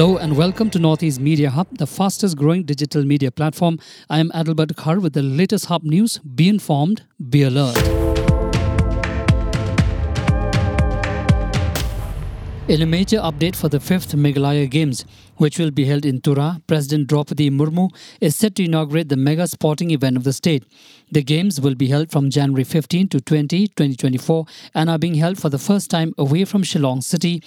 Hello and welcome to Northeast Media Hub, the fastest growing digital media platform. I am Adalbert Khar with the latest Hub news. Be informed, be alert. In a major update for the 5th Meghalaya Games, which will be held in Tura, President Draupadi Murmu is set to inaugurate the mega sporting event of the state. The Games will be held from January 15 to 20, 2024, and are being held for the first time away from Shillong City.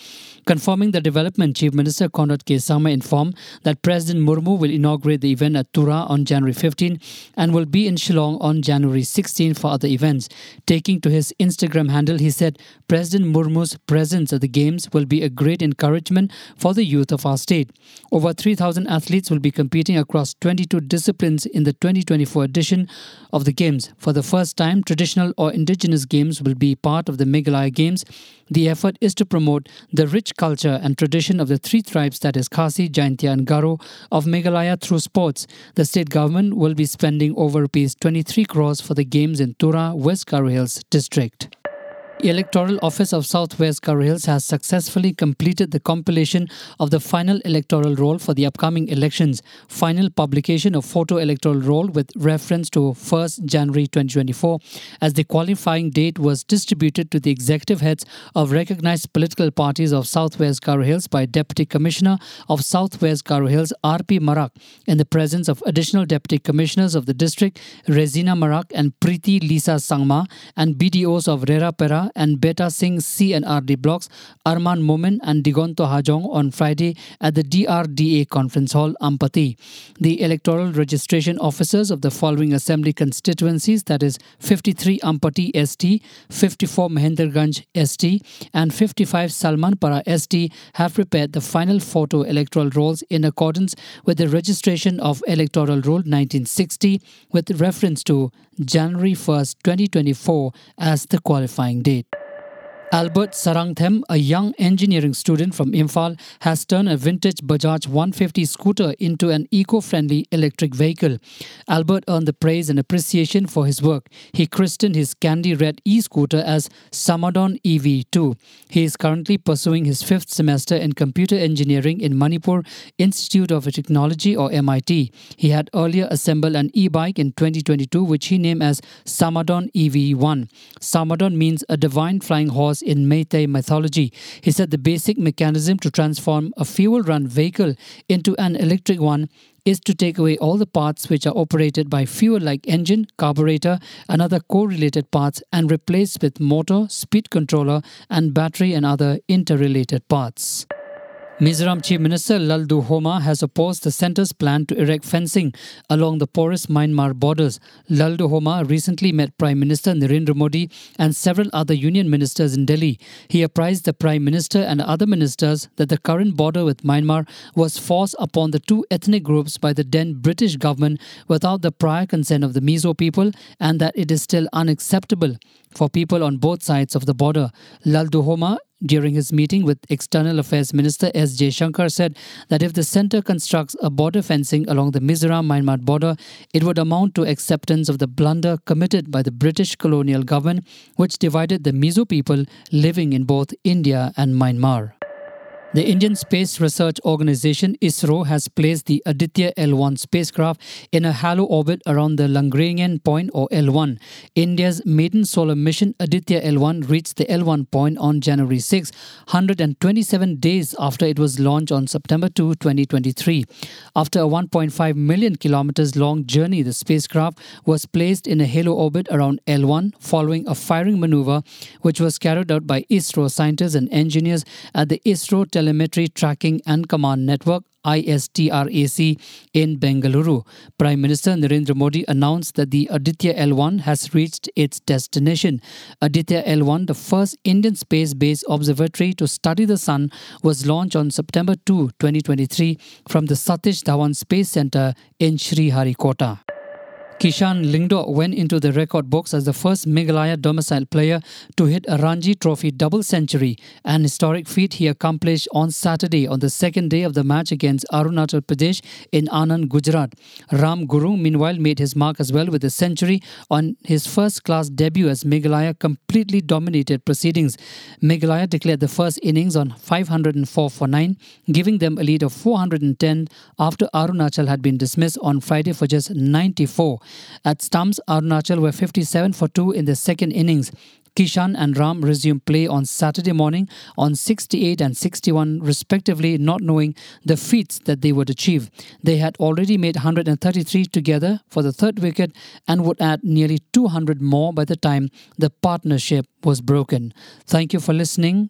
Confirming the development, Chief Minister Conrad K. Sangma informed that President Murmu will inaugurate the event at Tura on January 15 and will be in Shillong on January 16 for other events. Taking to his Instagram handle, he said, President Murmu's presence at the Games will be a great encouragement for the youth of our state. Over 3,000 athletes will be competing across 22 disciplines in the 2024 edition of the Games. For the first time, traditional or indigenous games will be part of the Meghalaya Games. The effort is to promote the rich culture and tradition of the three tribes that is Khasi, Jaintia and Garo of Meghalaya through sports. The state government will be spending over rupees 23 crores for the games in Tura, West Garo Hills district. Electoral Office of Southwest Garo Hills has successfully completed the compilation of the final electoral roll for the upcoming elections. Final publication of photo electoral roll with reference to 1st January 2024 as the qualifying date was distributed to the executive heads of recognized political parties of Southwest Garo Hills by Deputy Commissioner of Southwest Garo Hills R.P. Marak in the presence of additional Deputy Commissioners of the district Rezina Marak and Preeti Lisa Sangma and BDOs of Rera Pera and Betasing C and RD blocks Arman Momin and Digonto Hajong on Friday at the DRDA Conference Hall, Ampati. The electoral registration officers of the following assembly constituencies that is 53 Ampati ST, 54 Mahendraganj ST, and 55 Salmanpara ST have prepared the final photo electoral rolls in accordance with the registration of Electoral Roll 1960 with reference to January 1st, 2024 as the qualifying date. Albert Sarangthem, a young engineering student from Imphal, has turned a vintage Bajaj 150 scooter into an eco-friendly electric vehicle. Albert earned the praise and appreciation for his work. He christened his candy red e-scooter as Samadon EV2. He is currently pursuing his fifth semester in computer engineering in Manipur Institute of Technology or MIT. He had earlier assembled an e-bike in 2022 which he named as Samadon EV1. Samadon means a divine flying horse in Meitei mythology. He said the basic mechanism to transform a fuel run vehicle into an electric one is to take away all the parts which are operated by fuel like engine, carburetor, and other correlated parts and replace with motor, speed controller, and battery and other interrelated parts. Mizoram Chief Minister Lalduhoma has opposed the centre's plan to erect fencing along the porous Myanmar borders. Lalduhoma recently met Prime Minister Narendra Modi and several other union ministers in Delhi. He apprised the Prime Minister and other ministers that the current border with Myanmar was forced upon the two ethnic groups by the then British government without the prior consent of the Mizo people and that it is still unacceptable for people on both sides of the border. Lalduhoma during his meeting with External Affairs Minister S. Jaishankar said that if the centre constructs a border fencing along the Mizoram Myanmar border, it would amount to acceptance of the blunder committed by the British colonial government, which divided the Mizo people living in both India and Myanmar. The Indian Space Research Organization ISRO has placed the Aditya L1 spacecraft in a halo orbit around the Lagrangian point or L1. India's maiden solar mission Aditya L1 reached the L1 point on January 6, 127 days after it was launched on September 2, 2023. After a 1.5 million kilometers long journey, the spacecraft was placed in a halo orbit around L1 following a firing maneuver which was carried out by ISRO scientists and engineers at the ISRO Telemetry Tracking and Command Network ISTRAC in Bengaluru. Prime Minister Narendra Modi announced that the Aditya L1 has reached its destination. Aditya L1, the first Indian space based observatory to study the sun, was launched on September 2, 2023, from the Satish Dhawan Space Center in Sriharikota. Kishan Lyngdoh went into the record books as the first Meghalaya domicile player to hit a Ranji Trophy double century, an historic feat he accomplished on Saturday on the second day of the match against Arunachal Pradesh in Anand, Gujarat. Ram Gurung, meanwhile, made his mark as well with a century on his first class debut as Meghalaya completely dominated proceedings. Meghalaya declared the first innings on 504 for 9, giving them a lead of 410 after Arunachal had been dismissed on Friday for just 94. At stumps, Arunachal were 57 for 2 in the second innings. Kishan and Ram resumed play on Saturday morning on 68 and 61, respectively, not knowing the feats that they would achieve. They had already made 133 together for the third wicket and would add nearly 200 more by the time the partnership was broken. Thank you for listening